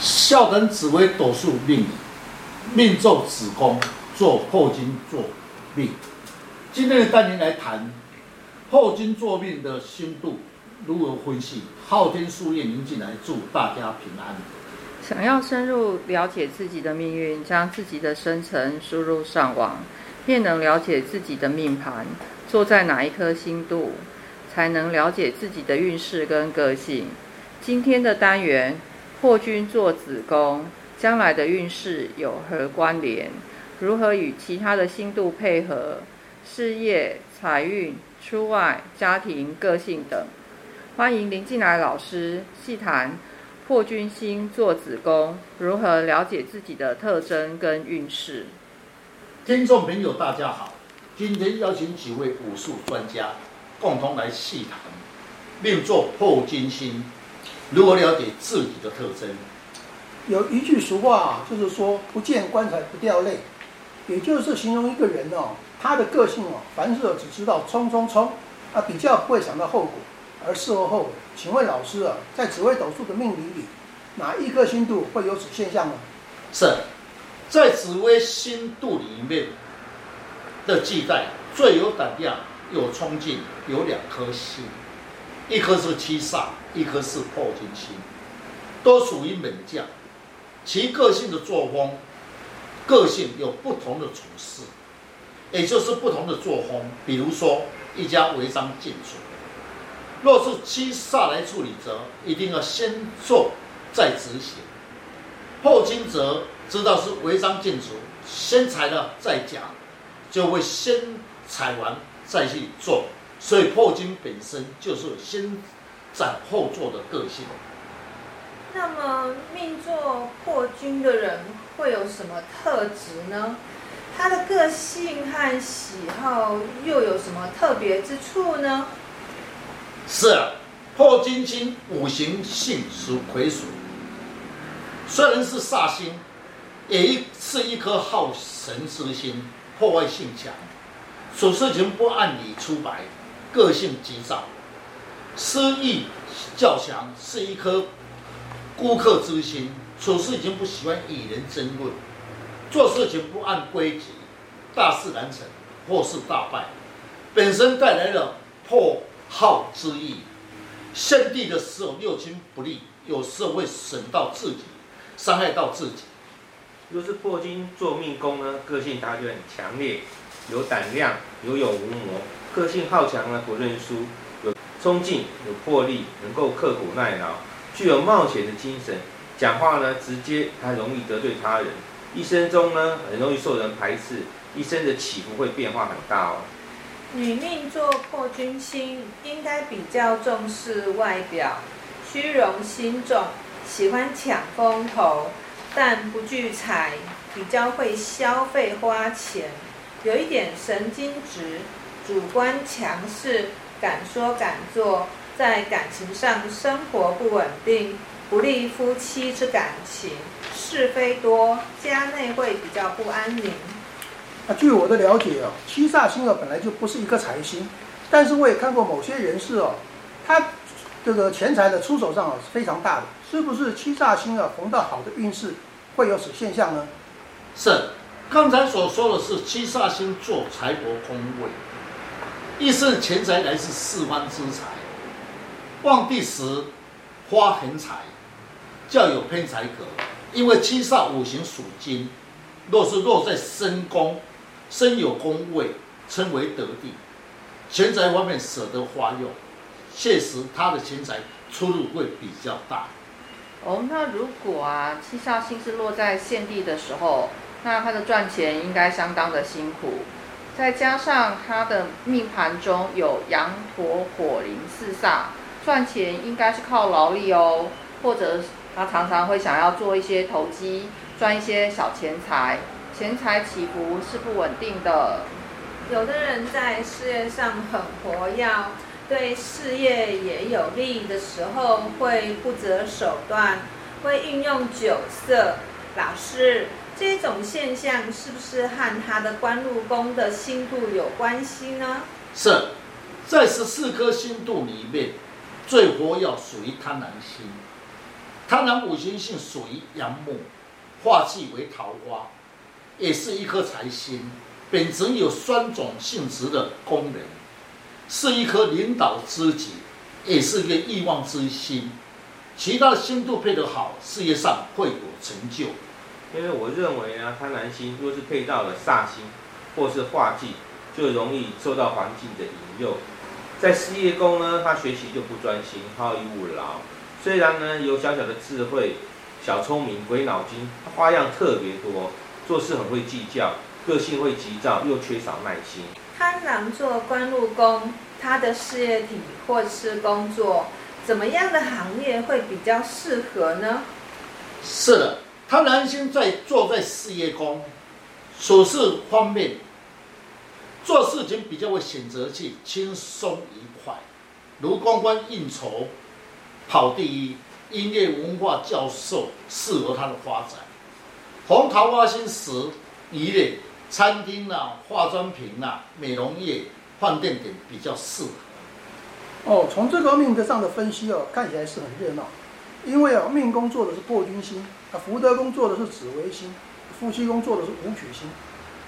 孝等紫微斗数命，命坐子宫，做破金做命。今天的单元来谈破金坐命的星度如何分析。昊天书院您进来，祝大家平安。想要深入了解自己的命运，将自己的生辰输入上网，便能了解自己的命盘坐在哪一颗星度，才能了解自己的运势跟个性。今天的单元。破军坐子宫，将来的运势有何关联？如何与其他的星度配合？事业、财运、出外、家庭、个性等。欢迎林进来老师细谈破军星坐子宫，如何了解自己的特征跟运势。听众朋友，大家好，今天邀请几位武术专家共同来细谈命坐破军星。如何了解自己的特征？有一句俗话啊，就是说“不见棺材不掉泪”，也就是形容一个人哦，他的个性哦，凡事只知道冲冲冲，啊，比较不会想到后果，而事后后悔。请问老师啊，在紫微斗数的命理里，哪一颗星度会有此现象呢？是，在紫微星度里面的记载，最有胆量、有冲劲，有两颗星。一颗是七煞，一颗是破军星，都属于猛将。其个性的作风，个性有不同的处事，也就是不同的作风。比如说，一家违章建筑，若是七煞来处理，则一定要先做再执行；破军则知道是违章建筑，先裁了再讲，就会先裁完再去做。所以破军本身就是先斩后奏的个性。那么命做破军的人会有什么特质呢？他的个性和喜好又有什么特别之处呢？是啊，破军星五行性属癸属，虽然是煞星，也是一颗好神之心，破坏性强，处事情不按理出牌。个性急躁，私欲较强，是一颗孤客之心。处事已经不喜欢与人争论，做事情不按规矩，大事难成，或是大败，本身带来了破耗之意。献帝的时候六亲不利，有时候会损到自己，伤害到自己。若是破军做命宫呢，个性他就很强烈，有胆量，有勇无谋。个性好强呢，不认输，有冲劲，有魄力，能够刻苦耐劳，具有冒险的精神。讲话呢直接，还容易得罪他人。一生中呢，很容易受人排斥，一生的起伏会变化很大哦。女命做破军星，应该比较重视外表，虚荣心重，喜欢抢风头，但不聚财，比较会消费花钱，有一点神经质。主观强势，敢说敢做，在感情上生活不稳定，不利夫妻之感情，是非多，家内会比较不安宁。那据我的了解哦，七煞星啊本来就不是一颗财星，但是我也看过某些人士哦，他这个钱财的出手上啊是非常大的，是不是七煞星啊逢到好的运势会有此现象呢？是，刚才所说的是七煞星做财帛宫位。意思钱财来自四方之财，旺地时花横财，较有偏财格。因为七煞五行属金，若是落在身宫，身有宫位，称为得地。钱财方面舍得花用，确实他的钱财出入会比较大。哦，那如果啊七煞星是落在献帝的时候，那他的赚钱应该相当的辛苦。再加上他的命盘中有羊驼火铃四煞，赚钱应该是靠劳力哦，或者他常常会想要做一些投机，赚一些小钱财，钱财起伏是不稳定的。有的人在事业上很活跃，对事业也有利的时候，会不择手段，会运用酒色。老师。这种现象是不是和他的官禄宫的星度有关系呢？是，在十四颗星度里面，最活跃属于贪婪星。贪婪五行性属于阳木，化气为桃花，也是一颗财星，本身有双种性质的功能，是一颗领导之极，也是一个欲望之心。其他的星度配得好，事业上会有成就。因为我认为呢，贪狼星若是配到了煞星或是化忌，就容易受到环境的引诱。在事业宫呢，他学习就不专心，好逸恶劳。虽然呢有小小的智慧、小聪明、鬼脑筋，花样特别多，做事很会计较，个性会急躁，又缺少耐心。贪狼座官禄宫，他的事业体或是工作。怎么样的行业会比较适合呢？是的，贪狼星在坐在事业宫，处事方面，做事情比较会选择去轻松愉快，如公关应酬、跑第一、音乐文化教授适合他的发展。红桃花星时，一类餐厅啊、化妆品啊、美容业、饭店等比较适合。哦，从这个命格上的分析哦，看起来是很热闹，因为啊，命宫做的是破军星，啊，福德宫做的是紫微星，夫妻宫做的是武曲星，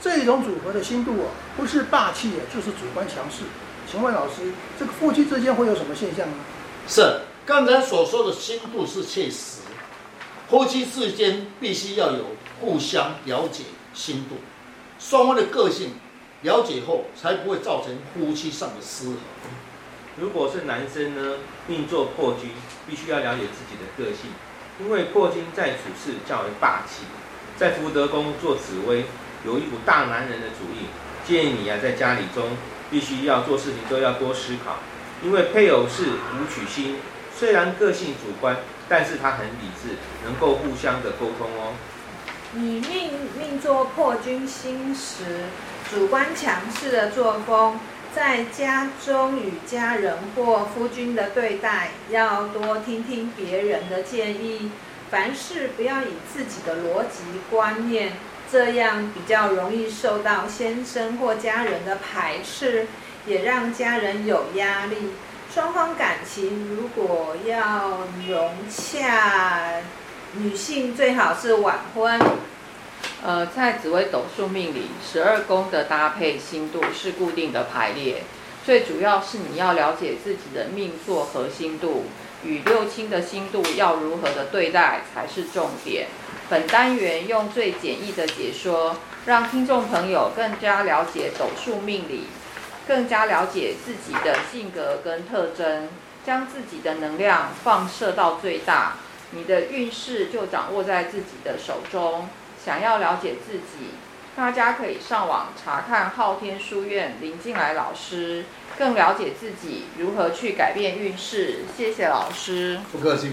这种组合的星度啊，不是霸气啊，就是主观强势。请问老师，这个夫妻之间会有什么现象呢？是刚才所说的星度是确实，夫妻之间必须要有互相了解星度，双方的个性了解后，才不会造成夫妻上的失衡。如果是男生呢，命坐破军，必须要了解自己的个性，因为破军在处事较为霸气，在福德宫做紫微，有一股大男人的主意。建议你啊，在家里中必须要做事情都要多思考，因为配偶是武曲星，虽然个性主观，但是他很理智，能够互相的沟通哦。你命命坐破军星时，主观强势的作风。在家中与家人或夫君的对待，要多听听别人的建议，凡事不要以自己的逻辑观念，这样比较容易受到先生或家人的排斥，也让家人有压力。双方感情如果要融洽，女性最好是晚婚。呃，在紫微斗数命里，十二宫的搭配星度是固定的排列，最主要是你要了解自己的命坐合星度与六亲的星度要如何的对待才是重点。本单元用最简易的解说，让听众朋友更加了解斗数命理，更加了解自己的性格跟特征，将自己的能量放射到最大，你的运势就掌握在自己的手中。想要了解自己，大家可以上网查看昊天书院林静来老师，更了解自己如何去改变运势。谢谢老师，不客气。